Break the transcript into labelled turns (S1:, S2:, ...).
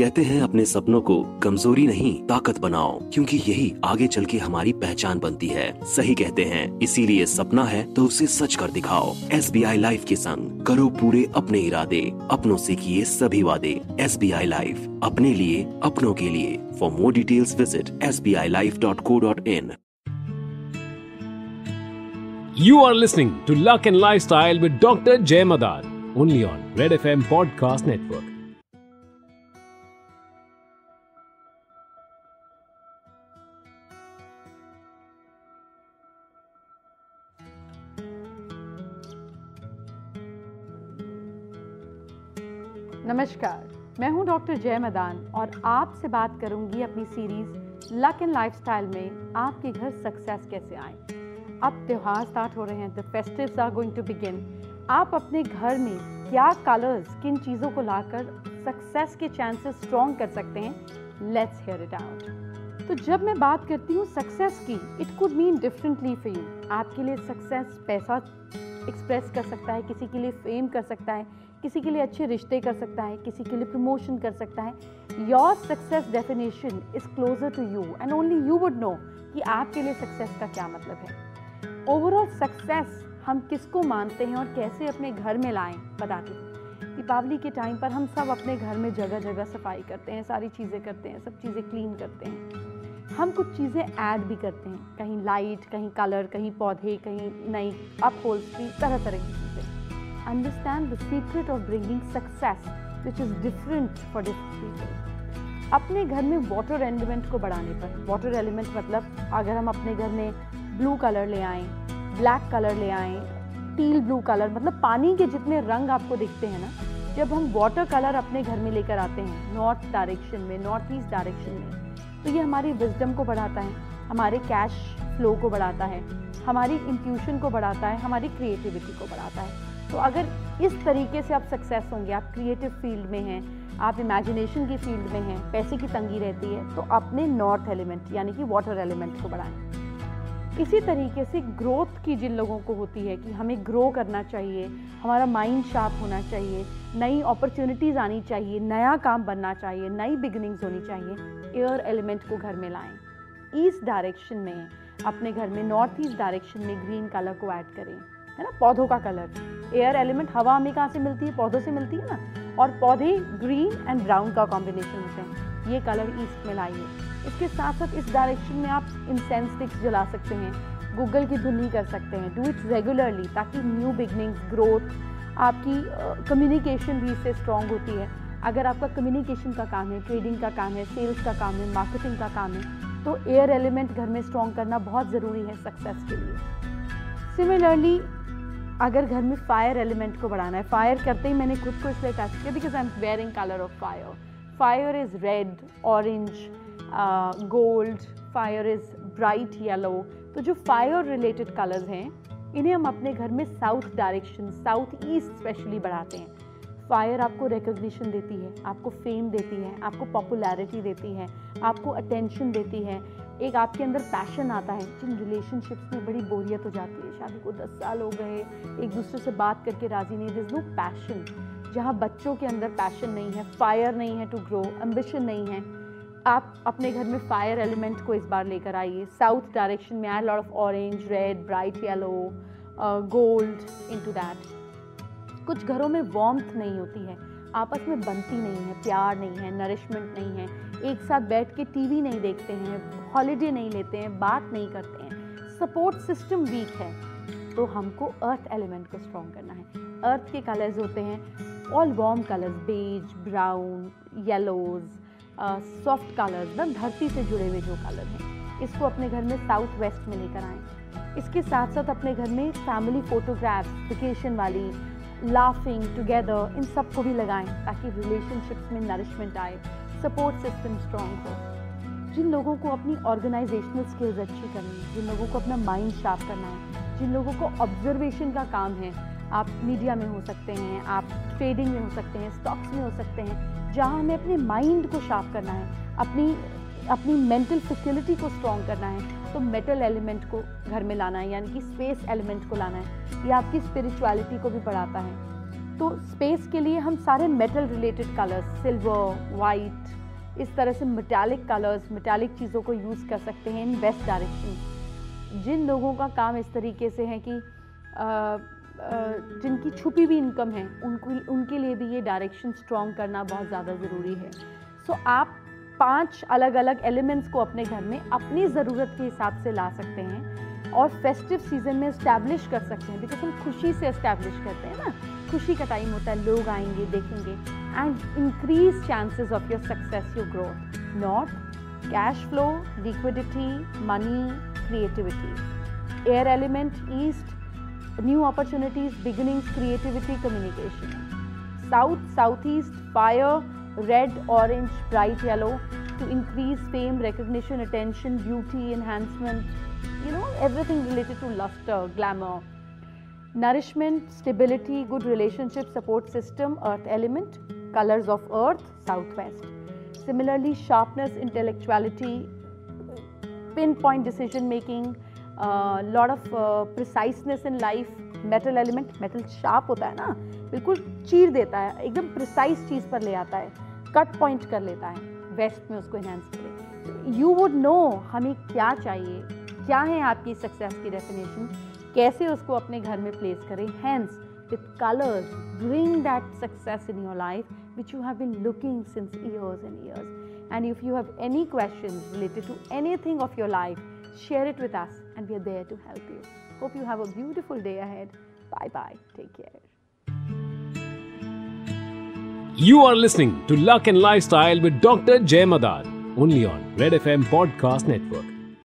S1: कहते हैं अपने सपनों को कमज़ोरी नहीं ताकत बनाओ क्योंकि यही आगे चल के हमारी पहचान बनती है सही कहते हैं इसीलिए सपना है तो उसे सच कर दिखाओ एस बी आई लाइफ के संग करो पूरे अपने इरादे अपनों से किए सभी वादे एस बी आई लाइफ अपने लिए अपनों के लिए for more details visit S B I life dot co dot in
S2: You are listening to Luck and Lifestyle with Dr. Jay Madan, only on Red FM Podcast Network.
S3: नमस्कार, मैं हूँ doctor जय मदान और आपसे बात करूँगी अपनी सीरीज़ लक एंड लाइफस्टाइल में आपके घर सक्सेस कैसे आए। अब त्यौहार स्टार्ट हो रहे हैं the festives are going to begin आप अपने घर में क्या कलर्स किन चीज़ों को लाकर सक्सेस के चांसेस स्ट्रॉन्ग कर सकते हैं? लेट्स हेयर इट आउट तो जब मैं बात करती हूँ सक्सेस की it could mean differently for you आपके लिए सक्सेस पैसा एक्सप्रेस कर सकता है, किसी के लिए फेम कर सकता है किसी के लिए अच्छे रिश्ते कर सकता है, किसी के लिए प्रमोशन कर सकता है। Your success definition is closer to you and only you would know कि आपके लिए सक्सेस का क्या मतलब है। ओवरऑल सक्सेस हम किसको मानते हैं और कैसे अपने घर में लाएँ, बताते हैं। दीपावली के टाइम पर हम सब अपने घर में जगह जगह सफ़ाई करते हैं, सारी चीज़ें करते हैं, सब चीज़ें क्लीन करते हैं। हम कुछ चीज़ें ऐड भी करते हैं, कहीं लाइट कहीं कलर कहीं पौधे, कहीं नई अप होल्स्ट्री तरह तरह की चीज़ें। Understand the secret of bringing success, which is different for different people. अपने घर में वाटर एलिमेंट को बढ़ाने पर। वाटर एलिमेंट मतलब अगर हम अपने घर में ब्लू कलर ले आए ब्लैक कलर ले आए टील ब्लू कलर मतलब पानी के जितने रंग आपको दिखते हैं ना, जब हम वाटर कलर अपने घर में लेकर आते हैं नॉर्थ डायरेक्शन में नॉर्थ ईस्ट डायरेक्शन में तो ये हमारी विजडम को बढ़ाता है, हमारे कैश फ्लो को बढ़ाता है। हमारी इंट्यूशन को बढ़ाता है, हमारी क्रिएटिविटी को बढ़ाता है। तो अगर इस तरीके से आप सक्सेस होंगे, आप क्रिएटिव फ़ील्ड में हैं, आप इमेजिनेशन की फ़ील्ड में हैं, पैसे की तंगी रहती है तो अपने नॉर्थ एलिमेंट यानी कि वाटर एलिमेंट को बढ़ाएँ। इसी तरीके से ग्रोथ की जिन लोगों को होती है कि हमें ग्रो करना चाहिए, हमारा माइंड शार्प होना चाहिए, नई अपॉर्चुनिटीज़ आनी चाहिए, नया काम बनना चाहिए, नई बिगनिंग्स होनी चाहिए एयर एलिमेंट को घर में लाएँ। ईस्ट डायरेक्शन में, अपने घर में, नॉर्थ ईस्ट डायरेक्शन में ग्रीन कलर को ऐड करें, है ना? पौधों का कलर। एयर एलिमेंट हवा हमें कहाँ से मिलती है? पौधों से मिलती है ना? और पौधे ग्रीन एंड ब्राउन का कॉम्बिनेशन होते हैं। ये कलर ईस्ट में लाइए। इसके साथ साथ इस डायरेक्शन में आप इंसेंस स्टिक्स जला सकते हैं। गूगल की धुनी कर सकते हैं। डू इट रेगुलरली ताकि न्यू बिगनिंग्स ग्रोथ आपकी कम्युनिकेशन भी इससे स्ट्रॉन्ग होती है। अगर आपका कम्युनिकेशन का काम है ट्रेडिंग का काम है सेल्स का काम है मार्केटिंग का काम है तो एयर एलिमेंट घर में स्ट्रॉन्ग करना बहुत ज़रूरी है सक्सेस के लिए। सिमिलरली अगर घर में फायर एलिमेंट को बढ़ाना है फायर करते ही मैंने खुद को इसलिए टच किया because I am wearing colour of fire fire is red orange gold fire is bright yellow तो जो फायर रिलेटेड कलर्स हैं, इन्हें हम अपने घर में south direction south east specially बढ़ाते हैं। फायर आपको रिकग्निशन देती है, आपको फेम देती है, आपको पॉपुलैरिटी देती है, आपको अटेंशन देती है। एक आपके अंदर पैशन आता है, जिन रिलेशनशिप्स में बड़ी बोरियत हो जाती है, शादी को दस साल हो गए, एक दूसरे से बात करके राज़ी नहीं दिस नो पैशन जहाँ बच्चों के अंदर पैशन नहीं है फायर नहीं है टू ग्रो एम्बिशन नहीं है, आप अपने घर में फायर एलिमेंट को इस बार लेकर आइए। साउथ डायरेक्शन में I lot of orange red bright yellow gold into that कुछ घरों में वॉम्थ नहीं होती है, आपस में बनती नहीं है, प्यार नहीं है नरिशमेंट नहीं है, एक साथ बैठ के टीवी नहीं देखते हैं हॉलीडे नहीं लेते हैं, बात नहीं करते हैं सपोर्ट सिस्टम वीक है तो हमको अर्थ एलिमेंट को स्ट्रॉन्ग करना है। अर्थ के कलर्स होते हैं all warm colours beige brown yellows soft colours ना धरती से जुड़े हुए जो कलर हैं, इसको अपने घर में साउथ वेस्ट में लेकर आएँ। इसके साथ साथ अपने घर में फैमिली फोटोग्राफ्स वेकेशन वाली लाफिंग टुगेदर इन सबको भी लगाएँ ताकि रिलेशनशिप्स में नरिशमेंट आए सपोर्ट सिस्टम स्ट्रॉन्ग हो जिन लोगों को अपनी ऑर्गेनाइजेशनल स्किल्स अच्छी करनी है जिन लोगों को अपना माइंड शार्प करना है जिन लोगों को ऑब्जर्वेशन का काम है आप मीडिया में हो सकते हैं आप ट्रेडिंग में हो सकते हैं स्टॉक्स में हो सकते हैं जहाँ हमें अपने माइंड को शार्प करना है अपनी अपनी मेंटल फैसिलिटी को स्ट्रॉन्ग करना है तो मेटल एलिमेंट को घर में लाना है यानी कि स्पेस एलिमेंट को लाना है ये आपकी स्पिरिचुअलिटी को भी बढ़ाता है। तो स्पेस के लिए हम सारे metal related colours silver white इस तरह से मेटालिक कलर्स मेटालिक चीज़ों को यूज़ कर सकते हैं इन बेस्ट डायरेक्शन जिन लोगों का काम इस तरीके से है कि आ, जिनकी छुपी हुई इनकम है उनको उनके लिए भी ये डायरेक्शन स्ट्रॉन्ग करना बहुत ज़्यादा ज़रूरी है। सो so, आप पाँच अलग अलग एलिमेंट्स को अपने घर में अपनी ज़रूरत के हिसाब से ला सकते हैं। और फेस्टिव सीज़न में इस्टेब्लिश कर सकते हैं बिकॉज़ हम खुशी से इस्टेब्लिश करते हैं ना। खुशी का टाइम होता है लोग आएँगे देखेंगे। And increase chances of your success your growth not cash flow liquidity money creativity air element east new opportunities opportunities, creativity communication south south east fire, red orange, bright yellow. To increase fame, recognition, attention, beauty, enhancement, you know, everything related to luster, glamour. Nourishment, stability, good relationship, support system, earth element, colors of earth, southwest. Similarly, sharpness, intellectuality, pinpoint decision making, lot of preciseness in life metal element metal sharp होता है ना बिल्कुल चीर देता है एकदम precise चीज़ पर ले आता है कट पॉइंट कर लेता है बेस्ट में उसको इनहेंस करें। यू वुड नो हमें क्या चाहिए, क्या है आपकी सक्सेस की डेफिनेशन कैसे उसको अपने घर में प्लेस करें। Hence with colours bring that success in your life which you have been looking since years and years and if you have any question related to anything of your life share it with and we are there to help you hope you have a beautiful day ahead bye bye take care
S2: You are listening to Luck and Lifestyle with Dr. Jay Madan, only on Red FM Podcast Network.